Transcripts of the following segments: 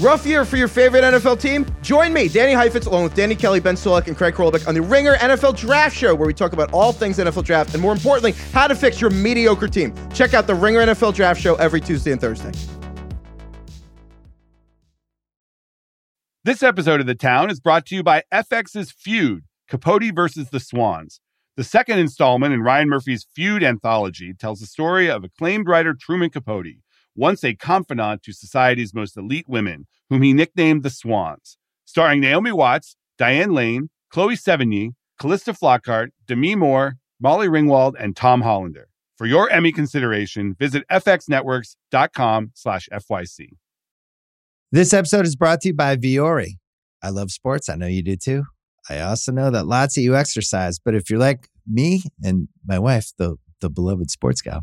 Rough year for your favorite NFL team? Join me, Danny Heifetz, along with Danny Kelly, Ben Solak, and Craig Horlbeck on the Ringer NFL Draft Show, where we talk about all things NFL Draft and, more importantly, how to fix your mediocre team. Check out the Ringer NFL Draft Show every Tuesday and Thursday. This episode of The Town is brought to you by FX's Feud Capote versus the Swans. The second installment in Ryan Murphy's Feud anthology tells the story of acclaimed writer Truman Capote once a confidant to society's most elite women, whom he nicknamed the Swans. Starring Naomi Watts, Diane Lane, Chloe Sevigny, Calista Flockhart, Demi Moore, Molly Ringwald, and Tom Hollander. For your Emmy consideration, visit fxnetworks.com slash FYC. This episode is brought to you by Vuori. I love sports. I know you do too. I also know that lots of you exercise, but if you're like me and my wife, the, the beloved sports gal,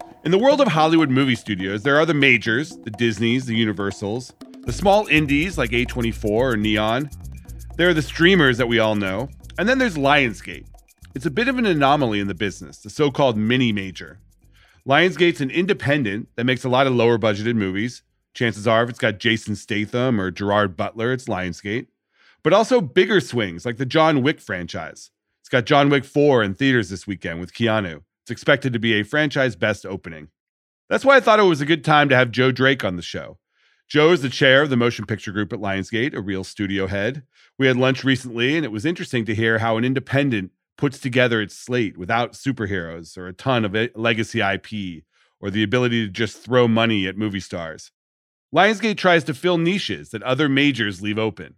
In the world of Hollywood movie studios, there are the majors, the Disneys, the Universals, the small indies like A24 or Neon. There are the streamers that we all know. And then there's Lionsgate. It's a bit of an anomaly in the business, the so called mini major. Lionsgate's an independent that makes a lot of lower budgeted movies. Chances are, if it's got Jason Statham or Gerard Butler, it's Lionsgate. But also bigger swings like the John Wick franchise. It's got John Wick 4 in theaters this weekend with Keanu. It's expected to be a franchise best opening. That's why I thought it was a good time to have Joe Drake on the show. Joe is the chair of the motion picture group at Lionsgate, a real studio head. We had lunch recently, and it was interesting to hear how an independent puts together its slate without superheroes or a ton of legacy IP or the ability to just throw money at movie stars. Lionsgate tries to fill niches that other majors leave open.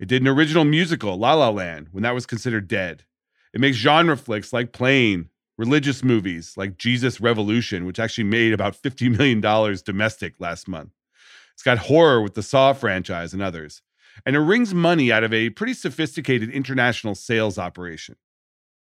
It did an original musical, La La Land, when that was considered dead. It makes genre flicks like Plane, religious movies like Jesus Revolution, which actually made about $50 million domestic last month. It's got horror with the Saw franchise and others. And it wrings money out of a pretty sophisticated international sales operation.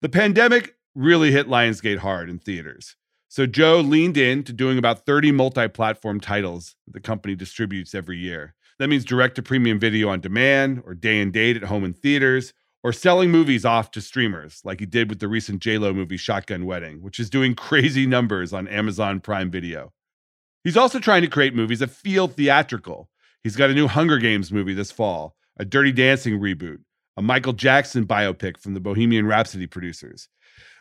The pandemic really hit Lionsgate hard in theaters. So Joe leaned in to doing about 30 multi platform titles that the company distributes every year. That means direct to premium video on demand or day and date at home in theaters or selling movies off to streamers, like he did with the recent JLo movie Shotgun Wedding, which is doing crazy numbers on Amazon Prime Video. He's also trying to create movies that feel theatrical. He's got a new Hunger Games movie this fall, a Dirty Dancing reboot, a Michael Jackson biopic from the Bohemian Rhapsody producers.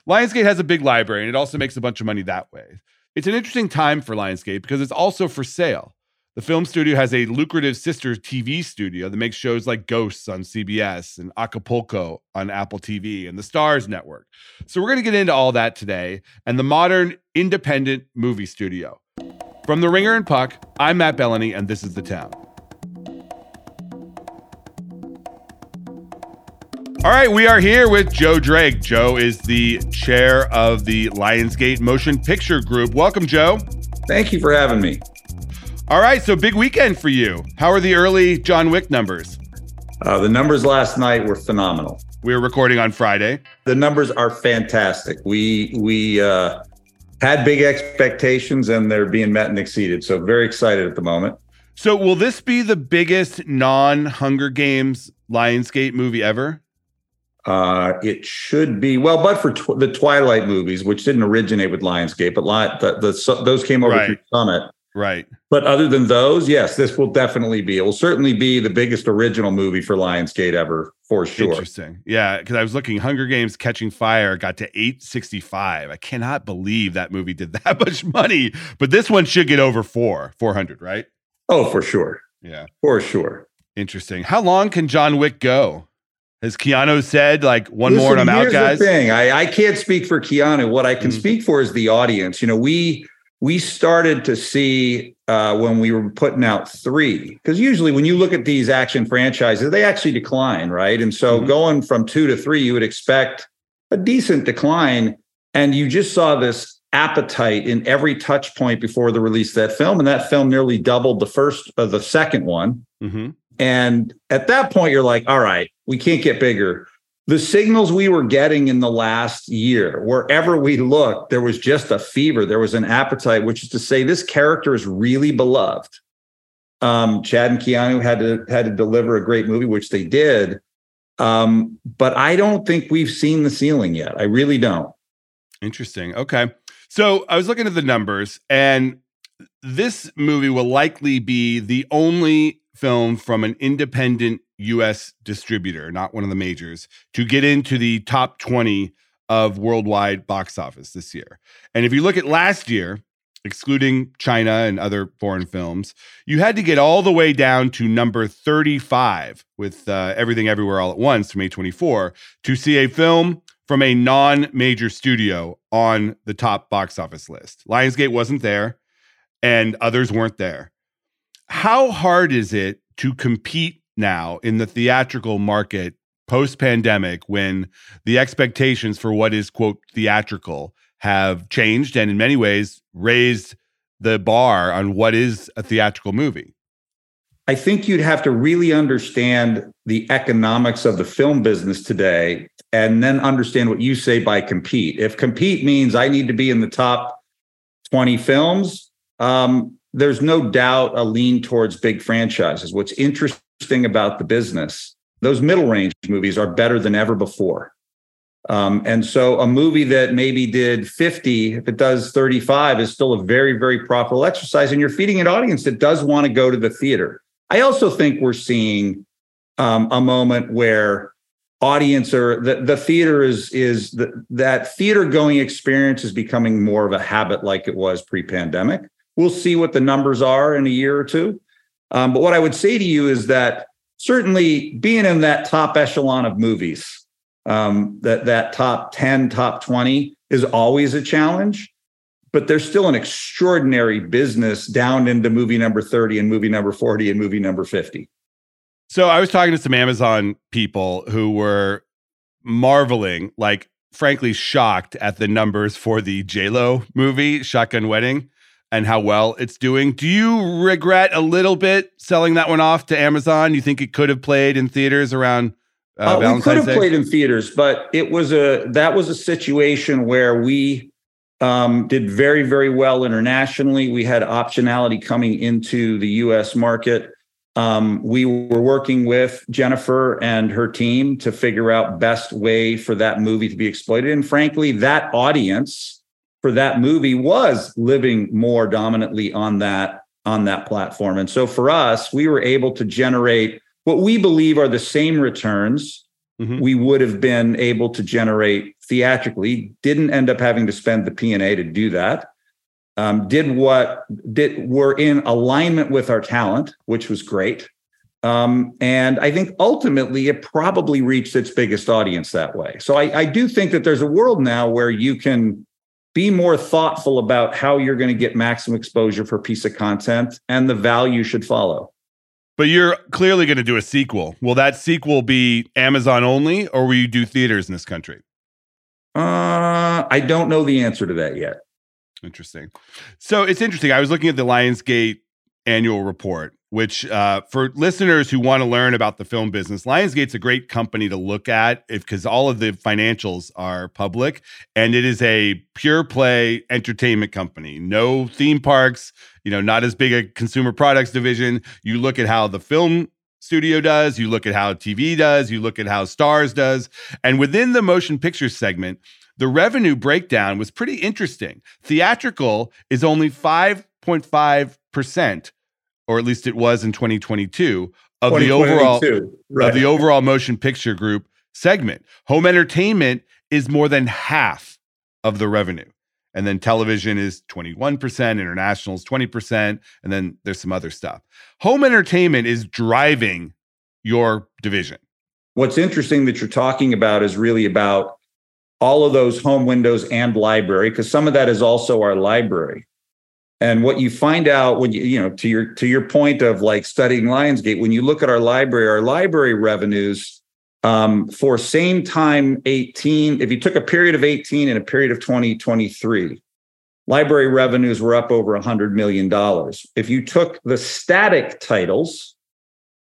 Lionsgate has a big library and it also makes a bunch of money that way. It's an interesting time for Lionsgate because it's also for sale. The film studio has a lucrative sister TV studio that makes shows like Ghosts on CBS and Acapulco on Apple TV and the Starz Network. So we're going to get into all that today and the modern independent movie studio. From The Ringer and Puck, I'm Matt Belloni, and this is The Town. All right, we are here with Joe Drake. Joe is the chair of the Lionsgate Motion Picture Group. Welcome, Joe. Thank you for having me. All right, so big weekend for you. How are the early John Wick numbers? Uh, the numbers last night were phenomenal. We were recording on Friday. The numbers are fantastic. We we uh, had big expectations, and they're being met and exceeded. So very excited at the moment. So will this be the biggest non-Hunger Games Lionsgate movie ever? Uh, it should be well, but for tw- the Twilight movies, which didn't originate with Lionsgate, but li- the, the, those came over right. through Summit. Right. But other than those, yes, this will definitely be. It will certainly be the biggest original movie for Lionsgate ever, for sure. Interesting. Yeah, because I was looking, Hunger Games Catching Fire got to 865. I cannot believe that movie did that much money. But this one should get over four, 400, right? Oh, for sure. Yeah. For sure. Interesting. How long can John Wick go? Has Keanu said like one Listen, more and I'm out, guys? The thing I, I can't speak for Keanu. What I can Mhm. speak for is the audience. You know, we we started to see uh, when we were putting out three because usually when you look at these action franchises, they actually decline, right? And so Mhm. going from two to three, you would expect a decent decline, and you just saw this appetite in every touch point before the release of that film, and that film nearly doubled the first of the second one. hmm And at that point, you're like, all right, we can't get bigger. The signals we were getting in the last year, wherever we looked, there was just a fever. There was an appetite, which is to say, this character is really beloved. Um, Chad and Keanu had to had to deliver a great movie, which they did. Um, but I don't think we've seen the ceiling yet. I really don't. Interesting. Okay. So I was looking at the numbers, and this movie will likely be the only film from an independent US distributor, not one of the majors, to get into the top 20 of worldwide box office this year. And if you look at last year, excluding China and other foreign films, you had to get all the way down to number 35 with uh, Everything Everywhere All at Once from A24 to see a film from a non major studio on the top box office list. Lionsgate wasn't there, and others weren't there. How hard is it to compete now in the theatrical market post pandemic when the expectations for what is, quote, theatrical have changed and in many ways raised the bar on what is a theatrical movie? I think you'd have to really understand the economics of the film business today and then understand what you say by compete. If compete means I need to be in the top 20 films, um, there's no doubt a lean towards big franchises. What's interesting about the business, those middle range movies are better than ever before. Um, and so a movie that maybe did 50, if it does 35, is still a very, very profitable exercise. And you're feeding an audience that does want to go to the theater. I also think we're seeing um, a moment where audience or the, the theater is is the, that theater going experience is becoming more of a habit like it was pre-pandemic. We'll see what the numbers are in a year or two. Um, but what I would say to you is that certainly being in that top echelon of movies, um, that that top 10, top 20 is always a challenge but there's still an extraordinary business down into movie number 30 and movie number 40 and movie number 50. So I was talking to some Amazon people who were marveling, like frankly shocked at the numbers for the J-Lo movie, Shotgun Wedding, and how well it's doing. Do you regret a little bit selling that one off to Amazon? You think it could have played in theaters around uh, Uh, we could have Day? played in theaters, but it was a that was a situation where we um, did very very well internationally. We had optionality coming into the U.S. market. Um, we were working with Jennifer and her team to figure out best way for that movie to be exploited. And frankly, that audience for that movie was living more dominantly on that on that platform. And so for us, we were able to generate what we believe are the same returns Mhm. we would have been able to generate theatrically. Didn't end up having to spend the P and A to do that. Um, did what did were in alignment with our talent, which was great. Um, and I think ultimately it probably reached its biggest audience that way. So I, I do think that there's a world now where you can be more thoughtful about how you're going to get maximum exposure for a piece of content, and the value should follow. But you're clearly going to do a sequel. Will that sequel be Amazon only, or will you do theaters in this country? Uh, I don't know the answer to that yet. Interesting. So it's interesting. I was looking at the Lionsgate annual report, which uh, for listeners who want to learn about the film business, Lionsgate's a great company to look at because all of the financials are public and it is a pure play entertainment company. No theme parks, you know, not as big a consumer products division. You look at how the film studio does, you look at how TV does, you look at how Starz does. And within the motion picture segment, the revenue breakdown was pretty interesting. Theatrical is only 5.5%, or at least it was in 2022, of the overall right. of the overall motion picture group segment. Home entertainment is more than half of the revenue. And then television is 21%, international is 20%, and then there's some other stuff. Home entertainment is driving your division. What's interesting that you're talking about is really about all of those home windows and library, because some of that is also our library. And what you find out when you, you know, to your to your point of like studying Lionsgate, when you look at our library, our library revenues um, for same time 18, if you took a period of 18 and a period of 2023, library revenues were up over $100 million. If you took the static titles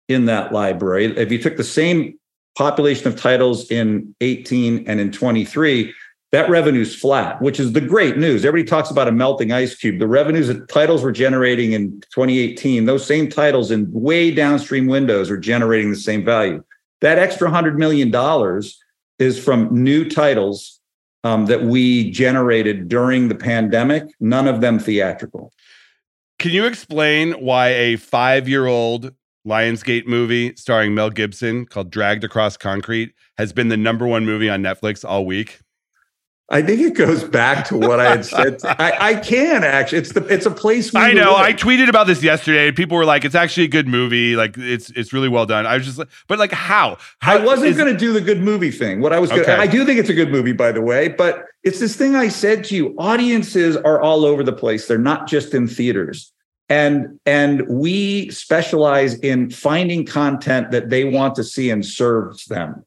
in that library, if you took the same population of titles in 18 and in 23, that revenue's flat, which is the great news. Everybody talks about a melting ice cube. The revenues that titles were generating in 2018, those same titles in way downstream windows are generating the same value. That extra $100 million is from new titles um, that we generated during the pandemic, none of them theatrical. Can you explain why a five year old Lionsgate movie starring Mel Gibson called Dragged Across Concrete has been the number one movie on Netflix all week? I think it goes back to what I had said. I, I can actually. It's the it's a place. I know. I tweeted about this yesterday. and People were like, "It's actually a good movie. Like, it's it's really well done." I was just like, "But like, how?" how I wasn't going to do the good movie thing. What I was, okay. gonna, I do think it's a good movie, by the way. But it's this thing I said to you. Audiences are all over the place. They're not just in theaters, and and we specialize in finding content that they want to see and serves them.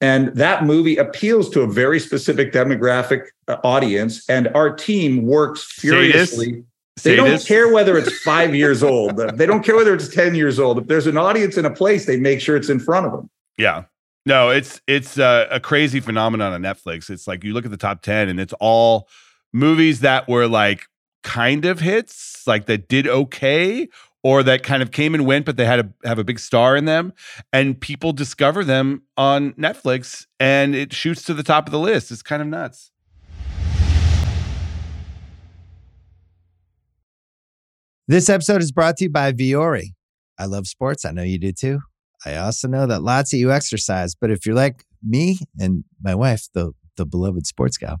And that movie appeals to a very specific demographic uh, audience. And our team works furiously. They don't care whether it's five years old. They don't care whether it's 10 years old. If there's an audience in a place, they make sure it's in front of them. Yeah. No, it's it's uh, a crazy phenomenon on Netflix. It's like you look at the top 10 and it's all movies that were like kind of hits, like that did okay or that kind of came and went, but they had to have a big star in them. And people discover them on Netflix and it shoots to the top of the list. It's kind of nuts. This episode is brought to you by Vuori. I love sports. I know you do too. I also know that lots of you exercise, but if you're like me and my wife, the the beloved sports gal,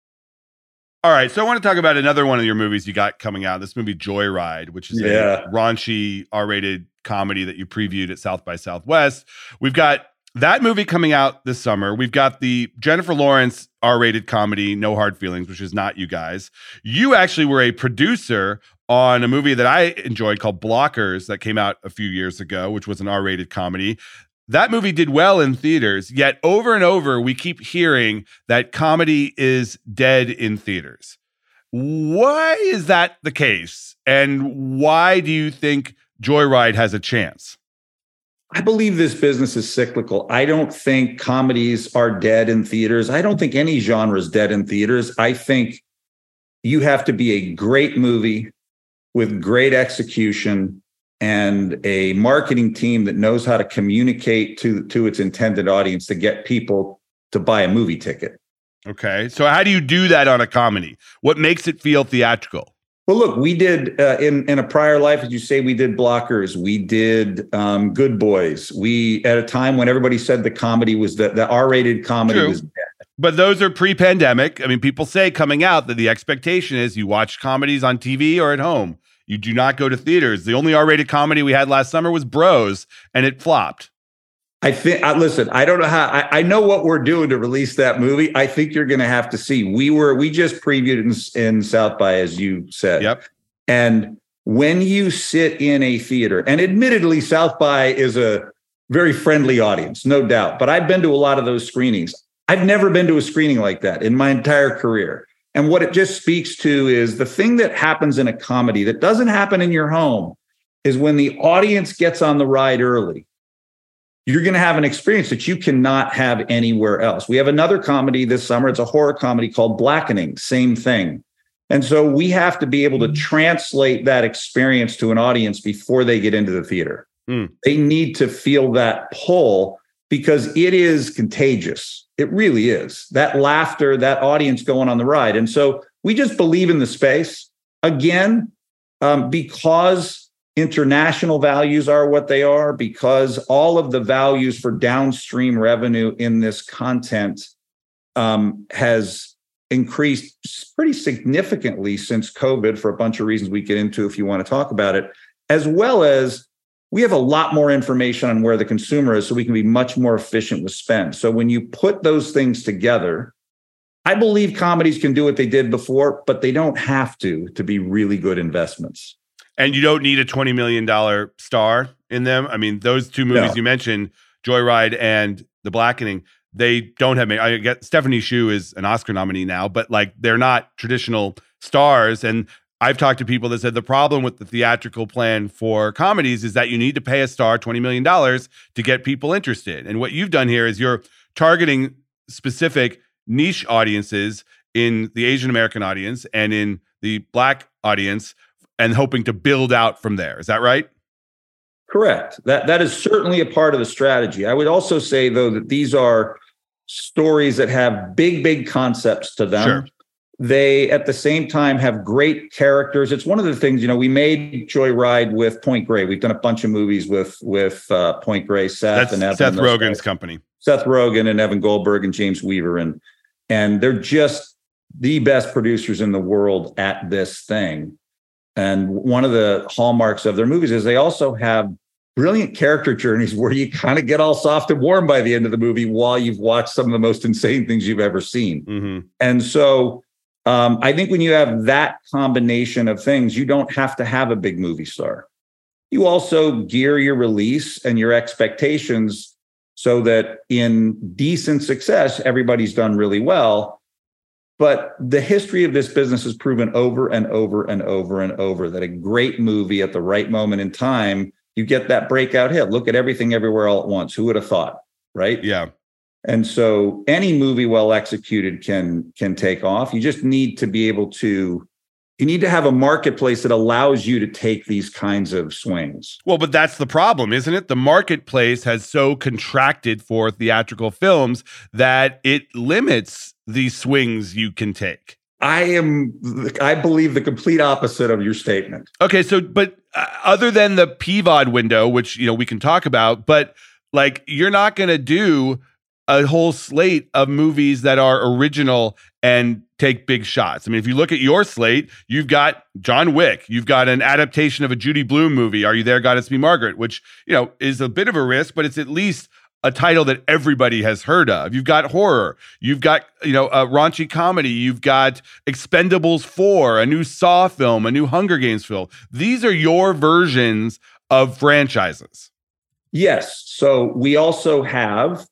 All right, so I want to talk about another one of your movies you got coming out. This movie Joyride, which is yeah. a raunchy R-rated comedy that you previewed at South by Southwest. We've got that movie coming out this summer. We've got the Jennifer Lawrence R-rated comedy No Hard Feelings, which is not you guys. You actually were a producer on a movie that I enjoyed called Blockers that came out a few years ago, which was an R-rated comedy. That movie did well in theaters, yet over and over we keep hearing that comedy is dead in theaters. Why is that the case? And why do you think Joyride has a chance? I believe this business is cyclical. I don't think comedies are dead in theaters. I don't think any genre is dead in theaters. I think you have to be a great movie with great execution and a marketing team that knows how to communicate to to its intended audience to get people to buy a movie ticket. Okay. So how do you do that on a comedy? What makes it feel theatrical? Well, look, we did uh, in in a prior life, as you say, we did blockers, we did um, Good Boys. We at a time when everybody said the comedy was the the R rated comedy True. was dead. But those are pre-pandemic. I mean, people say coming out that the expectation is you watch comedies on TV or at home. You do not go to theaters. The only R rated comedy we had last summer was Bros, and it flopped. I think. I, listen, I don't know how. I, I, know what we're doing to release that movie. I think you're going to have to see. We were we just previewed in, in South by, as you said. Yep. And when you sit in a theater, and admittedly, South by is a very friendly audience, no doubt. But I've been to a lot of those screenings. I've never been to a screening like that in my entire career. And what it just speaks to is the thing that happens in a comedy that doesn't happen in your home is when the audience gets on the ride early you're going to have an experience that you cannot have anywhere else. We have another comedy this summer. It's a horror comedy called Blackening, same thing. And so we have to be able to translate that experience to an audience before they get into the theater. Mm. They need to feel that pull because it is contagious. It really is. That laughter, that audience going on the ride. And so we just believe in the space. Again, um, because international values are what they are because all of the values for downstream revenue in this content um, has increased pretty significantly since COVID for a bunch of reasons we get into if you want to talk about it, as well as we have a lot more information on where the consumer is so we can be much more efficient with spend. So when you put those things together, I believe comedies can do what they did before, but they don't have to to be really good investments and you don't need a $20 million star in them. I mean, those two movies no. you mentioned, Joyride and The Blackening, they don't have. I get Stephanie Hsu is an Oscar nominee now, but like they're not traditional stars. And I've talked to people that said the problem with the theatrical plan for comedies is that you need to pay a star $20 million to get people interested. And what you've done here is you're targeting specific niche audiences in the Asian American audience and in the Black audience and hoping to build out from there. Is that right? Correct. That that is certainly a part of the strategy. I would also say though that these are stories that have big big concepts to them. Sure. They at the same time have great characters. It's one of the things, you know, we made Joyride with Point Grey. We've done a bunch of movies with with uh, Point Grey, Seth That's and Evan, Seth Rogen's guys. company. Seth Rogen and Evan Goldberg and James Weaver and and they're just the best producers in the world at this thing. And one of the hallmarks of their movies is they also have brilliant character journeys where you kind of get all soft and warm by the end of the movie while you've watched some of the most insane things you've ever seen. Mm-hmm. And so um, I think when you have that combination of things, you don't have to have a big movie star. You also gear your release and your expectations so that in decent success, everybody's done really well. But the history of this business has proven over and over and over and over that a great movie at the right moment in time, you get that breakout hit. Look at everything everywhere all at once. Who would have thought? Right. Yeah. And so any movie well executed can can take off. You just need to be able to you need to have a marketplace that allows you to take these kinds of swings. Well, but that's the problem, isn't it? The marketplace has so contracted for theatrical films that it limits the swings you can take. I am, I believe the complete opposite of your statement. Okay. So, but uh, other than the PVOD window, which, you know, we can talk about, but like you're not going to do a whole slate of movies that are original and take big shots. I mean, if you look at your slate, you've got John Wick, you've got an adaptation of a Judy Blume movie, Are You There, God It's Me Margaret, which, you know, is a bit of a risk, but it's at least a title that everybody has heard of. You've got horror, you've got, you know, a raunchy comedy, you've got Expendables 4, a new Saw film, a new Hunger Games film. These are your versions of franchises. Yes. So we also have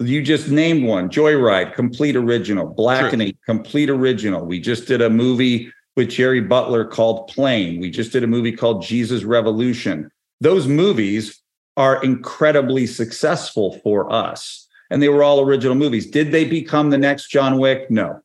you just named one Joyride, complete original, Blackening, True. complete original. We just did a movie with Gerry Butler called Plane. We just did a movie called Jesus Revolution. Those movies are incredibly successful for us. And they were all original movies. Did they become the next John Wick? No.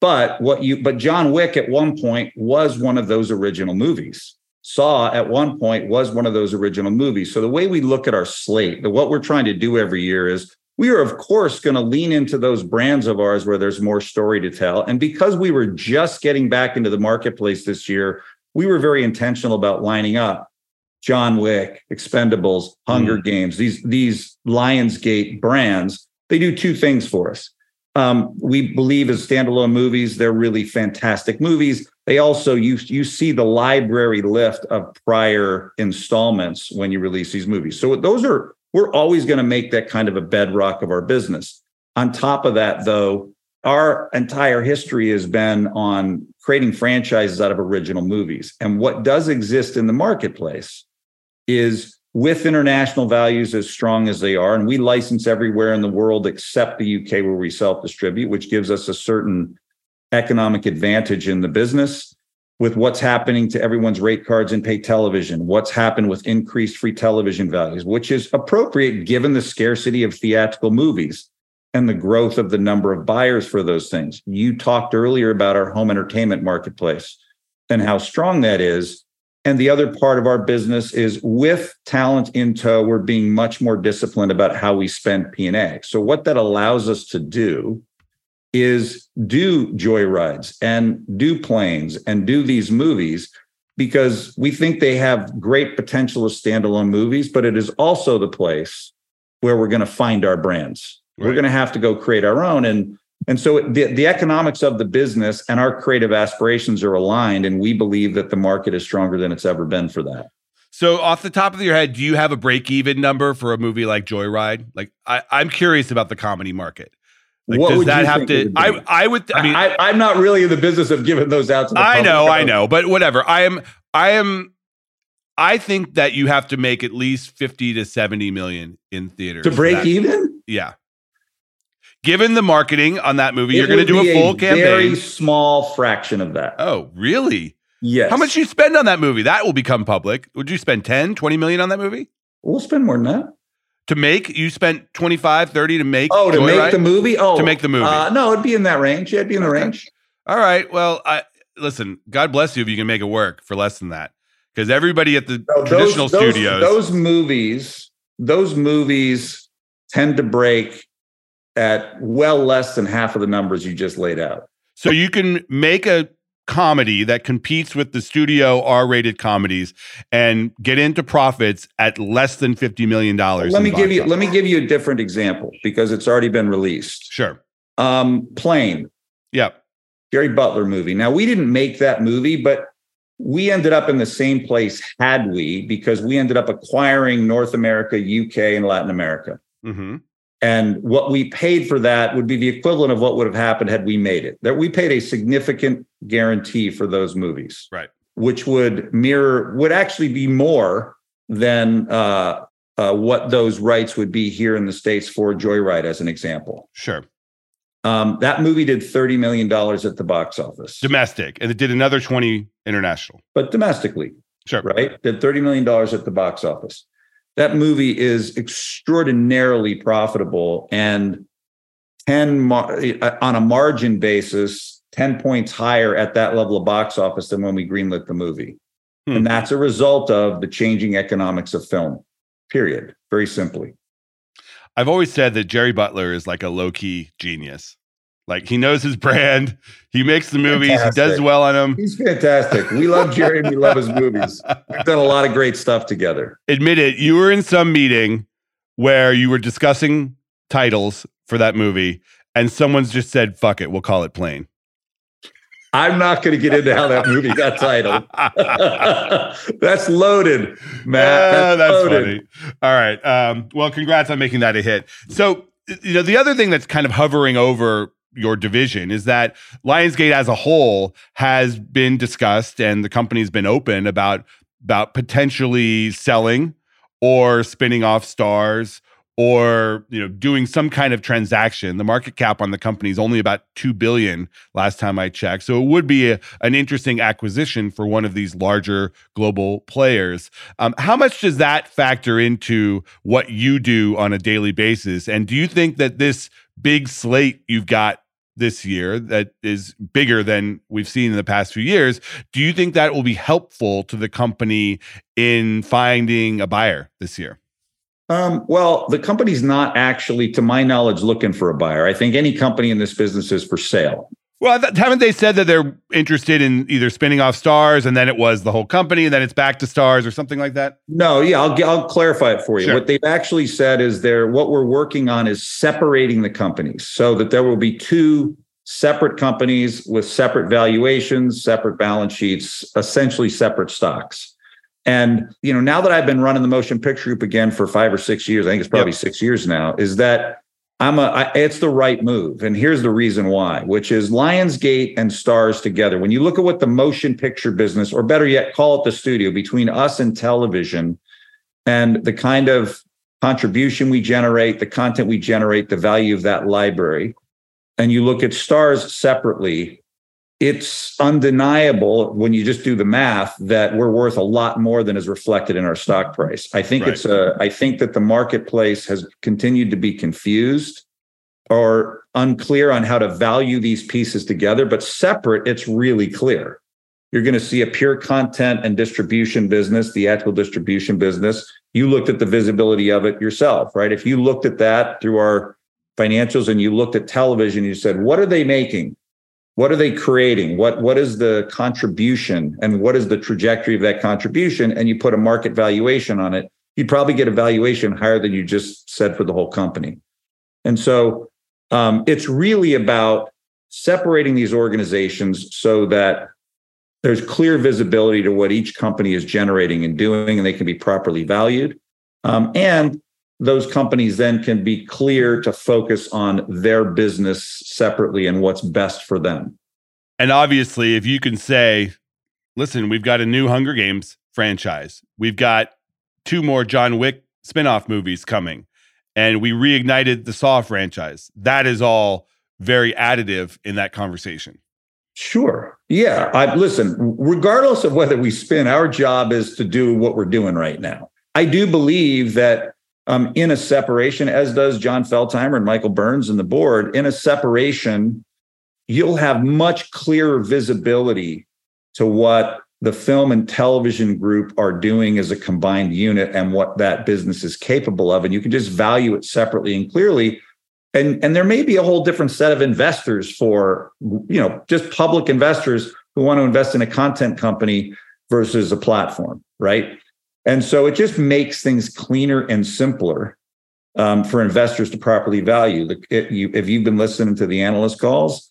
But what you but John Wick at one point was one of those original movies. Saw at one point was one of those original movies. So the way we look at our slate, the what we're trying to do every year is we are of course going to lean into those brands of ours where there's more story to tell. And because we were just getting back into the marketplace this year we were very intentional about lining up john wick expendables hunger mm. games these these lionsgate brands. They do two things for us. Um, we believe as standalone movies they're really fantastic movies. They also you you see the library lift of prior installments when you release these movies. So those are we're always going to make that kind of a bedrock of our business. On top of that, though, our entire history has been on creating franchises out of original movies. And what does exist in the marketplace is with international values as strong as they are, and we license everywhere in the world except the UK where we self distribute, which gives us a certain economic advantage in the business with what's happening to everyone's rate cards and pay television, what's happened with increased free television values, which is appropriate given the scarcity of theatrical movies and the growth of the number of buyers for those things. You talked earlier about our home entertainment marketplace and how strong that is. And the other part of our business is with talent in tow, we're being much more disciplined about how we spend P&A. So what that allows us to do is do joyrides and do planes and do these movies because we think they have great potential as standalone movies, but it is also the place where we're going to find our brands. Right. We're going to have to go create our own. And and so the, the economics of the business and our creative aspirations are aligned. And we believe that the market is stronger than it's ever been for that. So, off the top of your head, do you have a break even number for a movie like Joyride? Like, I, I'm curious about the comedy market. Like, what does that have to? I I would. I mean, I, am not really in the business of giving those out to. I know, I know, but whatever. I am. I am. I think that you have to make at least fifty to seventy million in theaters to break even. Yeah. Given the marketing on that movie, it you're going to do a full a campaign. Very small fraction of that. Oh, really? Yes. How much you spend on that movie? That will become public. Would you spend 10, 20 million on that movie? We'll spend more than that to make you spent 25 30 to make oh to Joyride? make the movie? Oh to make the movie. uh, no it'd be in that range. Yeah it'd be in the okay. range. All right well i listen god bless you if you can make it work for less than that because everybody at the no, traditional those, studios those movies those movies tend to break at well less than half of the numbers you just laid out. So you can make a comedy that competes with the studio R-rated comedies and get into profits at less than fifty million dollars. Let me give you. Let me give you a different example because it's already been released. Sure. Um, Plane. Yep. Gerry Butler movie. Now we didn't make that movie, but we ended up in the same place had we because we ended up acquiring North America, UK, and Latin America. Mm-hmm. And what we paid for that would be the equivalent of what would have happened had we made it. That we paid a significant guarantee for those movies, right? Which would mirror would actually be more than uh, uh, what those rights would be here in the states for Joyride, as an example. Sure. Um, that movie did thirty million dollars at the box office, domestic, and it did another twenty international. But domestically, sure, right? Did thirty million dollars at the box office that movie is extraordinarily profitable and 10 uh, on a margin basis 10 points higher at that level of box office than when we greenlit the movie. Hmm. and that's a result of the changing economics of film period. Very simply. I've always said that Gerry Butler is like a low-key genius like he knows his brand. He makes the movies. Fantastic. He does well on them. He's fantastic. We love Gerry and we love his movies. We've done a lot of great stuff together. Admit it. You were in some meeting where you were discussing titles for that movie, and someone's just said, "Fuck it, we'll call it Plane." I'm not going to get into how that movie got titled. that's loaded, Matt. That's, that's loaded. funny. All right. Um, well, congrats on making that a hit. So, you know, the other thing that's kind of hovering over your division is that Lionsgate as a whole has been discussed and the company's been open about about potentially selling or spinning off Starz or you know doing some kind of transaction. The market cap on the company is only about 2 billion last time i checked. So it would be a, an interesting acquisition for one of these larger global players. Um, how much does that factor into what you do on a daily basis? And do you think that this big slate you've got this year that is bigger than we've seen in the past few years. Do you think that will be helpful to the company in finding a buyer this year? Um, well, the company's not actually, to my knowledge, looking for a buyer. I think any company in this business is for sale. Well, haven't they said that they're interested in either spinning off Starz and then it was the whole company and then it's back to Starz or something like that? No, yeah, I'll I'll clarify it for you. Sure. What they've actually said is they're what we're working on is separating the companies so that there will be two separate companies with separate valuations, separate balance sheets, essentially separate stocks. And you know, now that I've been running the motion picture group again for five or six years, I think it's probably yep. six years now, is that I'm a I, it's the right move. And here's the reason why, which is Lionsgate and Starz together. When you look at what the motion picture business, or better yet, call it the studio, between us and television, and the kind of contribution we generate, the content we generate, the value of that library, and you look at Starz separately, it's undeniable when you just do the math that we're worth a lot more than is reflected in our stock price. I think right. it's a I think that the marketplace has continued to be confused or unclear on how to value these pieces together, but separate it's really clear. You're going to see a pure content and distribution business, the actual distribution business. You looked at the visibility of it yourself, right? If you looked at that through our financials and you looked at television, you said, what are they making? What are they creating? What what is the contribution and what is the trajectory of that contribution? And you put a market valuation on it you'd probably get a valuation higher than you just said for the whole company. And so um, it's really about separating these organizations so that there's clear visibility to what each company is generating and doing and they can be properly valued. Um, and those companies then can be clear to focus on their business separately and what's best for them. And obviously, if you can say, listen, we've got a new Hunger Games franchise, we've got two more John Wick spin-off movies coming, and we reignited the Saw franchise. That is all very additive in that conversation. Sure. Yeah. I listen, regardless of whether we spin, our job is to do what we're doing right now. I do believe that um, in a separation, as does Jon Feltheimer and Michael Burns and the board. In a separation, you'll have much clearer visibility to what the film and television group are doing as a combined unit and what that business is capable of. And you can just value it separately and clearly. And, and there may be a whole different set of investors for, you know, just public investors who want to invest in a content company versus a platform, right? And so it just makes things cleaner and simpler um, for investors to properly value. If you've been listening to the analyst calls,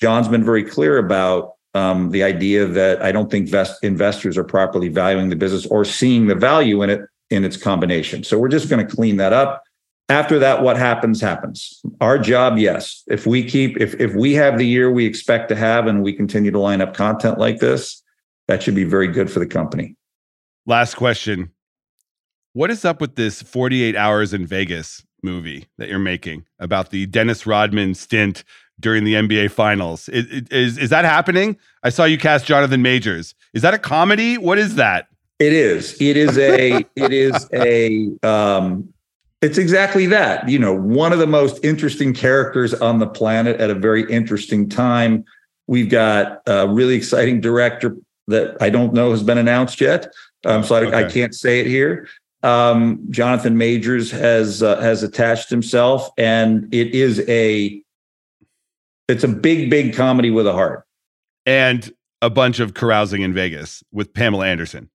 Jon's been very clear about um, the idea that I don't think vest, investors are properly valuing the business or seeing the value in it in its combination. So we're just going to clean that up. After that, what happens happens. Our job, yes. If we keep, if if we have the year we expect to have, and we continue to line up content like this, that should be very good for the company. Last question. What is up with this 48 hours in Vegas movie that you're making about the Dennis Rodman stint during the NBA finals? Is, is, is that happening? I saw you cast Jonathan Majors. Is that a comedy? What is that? It is. It is a, it is a, um, it's exactly that. You know, one of the most interesting characters on the planet at a very interesting time. We've got a really exciting director that I don't know has been announced yet. Um, so I, okay. I, can't say it here. Um, Jonathan Majors has uh, has attached himself, and it is a it's a big, big comedy with a heart, and a bunch of carousing in Vegas with Pamela Anderson.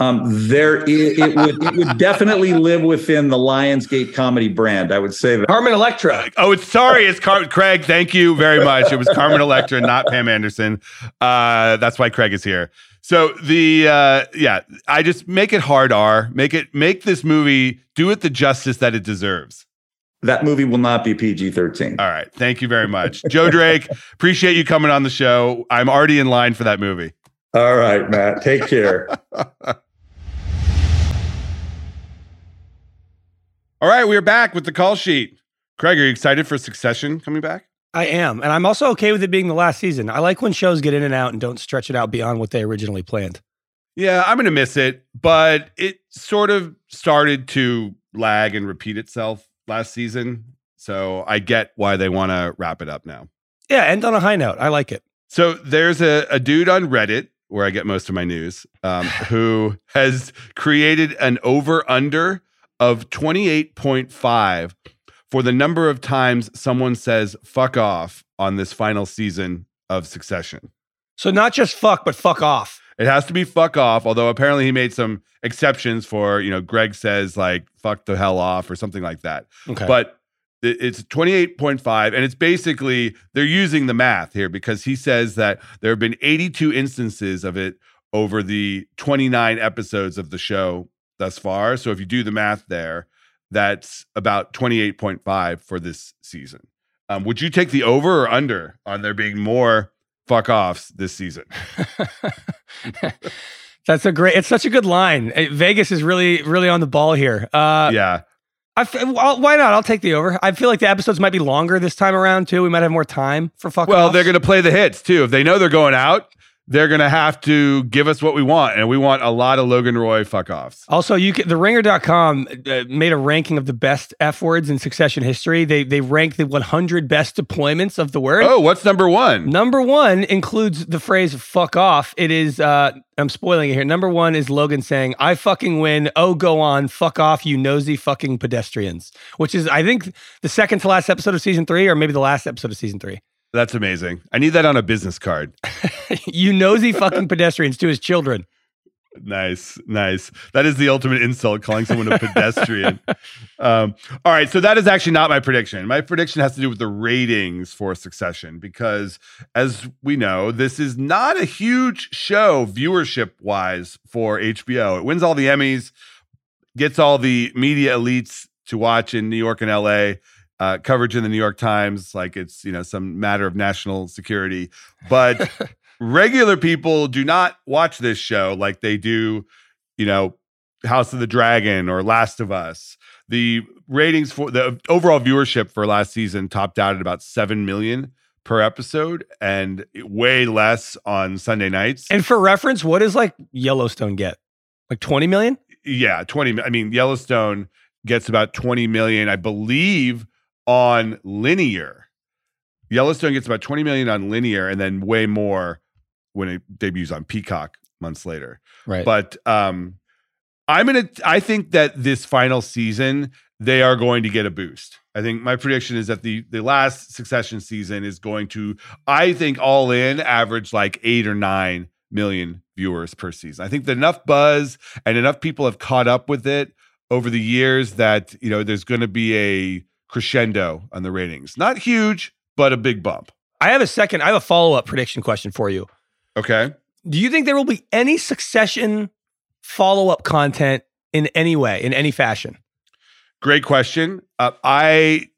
Um, there, it, it would it would definitely live within the Lionsgate comedy brand. I would say that. Carmen Electra. Oh, it's sorry, it's Car- Craig. Thank you very much. It was Carmen Electra, not Pam Anderson. Uh, that's why Craig is here. So the uh, yeah, I just make it hard R. Make it make this movie do it the justice that it deserves. That movie will not be PG 13. All right. Thank you very much. Joe Drake, appreciate you coming on the show. I'm already in line for that movie. All right, Matt. Take care. All right, we're back with the call sheet. Craig, are you excited for Succession coming back? I am. And I'm also okay with it being the last season. I like when shows get in and out and don't stretch it out beyond what they originally planned. Yeah, I'm going to miss it, but it sort of started to lag and repeat itself last season. So I get why they want to wrap it up now. Yeah, end on a high note. I like it. So there's a, a dude on Reddit where I get most of my news um, who has created an over under of 28.5 for the number of times someone says fuck off on this final season of Succession. So not just fuck, but fuck off. It has to be fuck off, although apparently he made some exceptions for, you know, Greg says like fuck the hell off or something like that. Okay. But it's 28.5 and it's basically they're using the math here because he says that there have been 82 instances of it over the 29 episodes of the show thus far. So if you do the math there, that's about 28.5 for this season. Um, would you take the over or under on there being more fuck offs this season? That's a great. It's such a good line. Uh, Vegas is really, really on the ball here. Uh, yeah. I f- well, why not? I'll take the over. I feel like the episodes might be longer this time around too. We might have more time for fuck. Well, offs. they're going to play the hits too. If they know they're going out, they're going to have to give us what we want. And we want a lot of Logan Roy fuck offs. Also, you can, the ringer.com uh, made a ranking of the best F words in succession history. They they rank the 100 best deployments of the word. Oh, what's number one? Number one includes the phrase fuck off. It is, uh, I'm spoiling it here. Number one is Logan saying, I fucking win. Oh, go on. Fuck off, you nosy fucking pedestrians. Which is, I think, the second to last episode of season three, or maybe the last episode of season three. That's amazing. I need that on a business card. you nosy fucking pedestrians to his children. Nice, nice. That is the ultimate insult, calling someone a pedestrian. um, all right, so that is actually not my prediction. My prediction has to do with the ratings for Succession because, as we know, this is not a huge show viewership wise for HBO. It wins all the Emmys, gets all the media elites to watch in New York and LA. Uh, coverage in the New York Times, like it's you know some matter of national security, but regular people do not watch this show like they do, you know, House of the Dragon or Last of Us. The ratings for the overall viewership for last season topped out at about 7 million per episode and way less on Sunday nights. And for reference, what does like Yellowstone get? Like 20 million? Yeah, 20 I mean Yellowstone gets about 20 million I believe on linear. Yellowstone gets about 20 million on linear and then way more when it debuts on Peacock months later. Right. But um I'm gonna I think that this final season they are going to get a boost. I think my prediction is that the the last succession season is going to, I think all in average like eight or nine million viewers per season. I think that enough buzz and enough people have caught up with it over the years that you know there's going to be a crescendo on the ratings. Not huge, but a big bump. I have a second, I have a follow up prediction question for you. Okay. Do you think there will be any succession follow up content in any way, in any fashion? Great question. Uh, I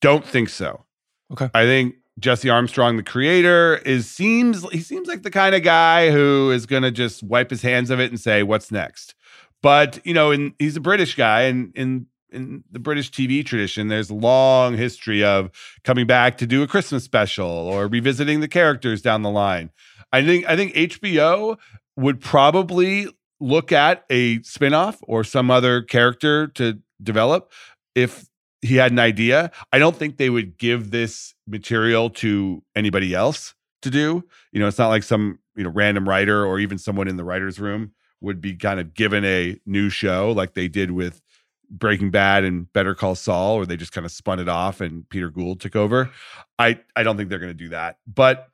don't think so. Okay. I think Jesse Armstrong, the creator, is seems he seems like the kind of guy who is going to just wipe his hands of it and say, "What's next?" But you know, and he's a British guy, and in in the British TV tradition, there's a long history of coming back to do a Christmas special or revisiting the characters down the line. I think I think HBO would probably look at a spinoff or some other character to develop if he had an idea. I don't think they would give this material to anybody else to do. You know, it's not like some, you know, random writer or even someone in the writer's room would be kind of given a new show like they did with Breaking Bad and Better Call Saul, or they just kind of spun it off and Peter Gould took over. I I don't think they're going to do that, but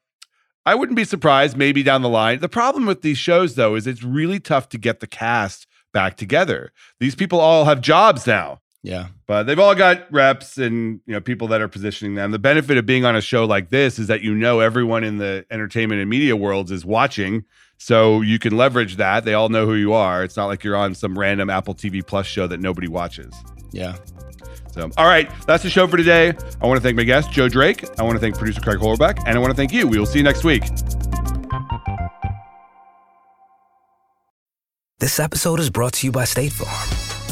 I wouldn't be surprised maybe down the line. The problem with these shows though is it's really tough to get the cast back together. These people all have jobs now. Yeah. But they've all got reps and you know people that are positioning them. The benefit of being on a show like this is that you know everyone in the entertainment and media worlds is watching, so you can leverage that. They all know who you are. It's not like you're on some random Apple TV Plus show that nobody watches. Yeah. So, all right, that's the show for today. I want to thank my guest, Joe Drake. I want to thank producer Craig Horlbeck, and I want to thank you. We will see you next week. This episode is brought to you by State Farm.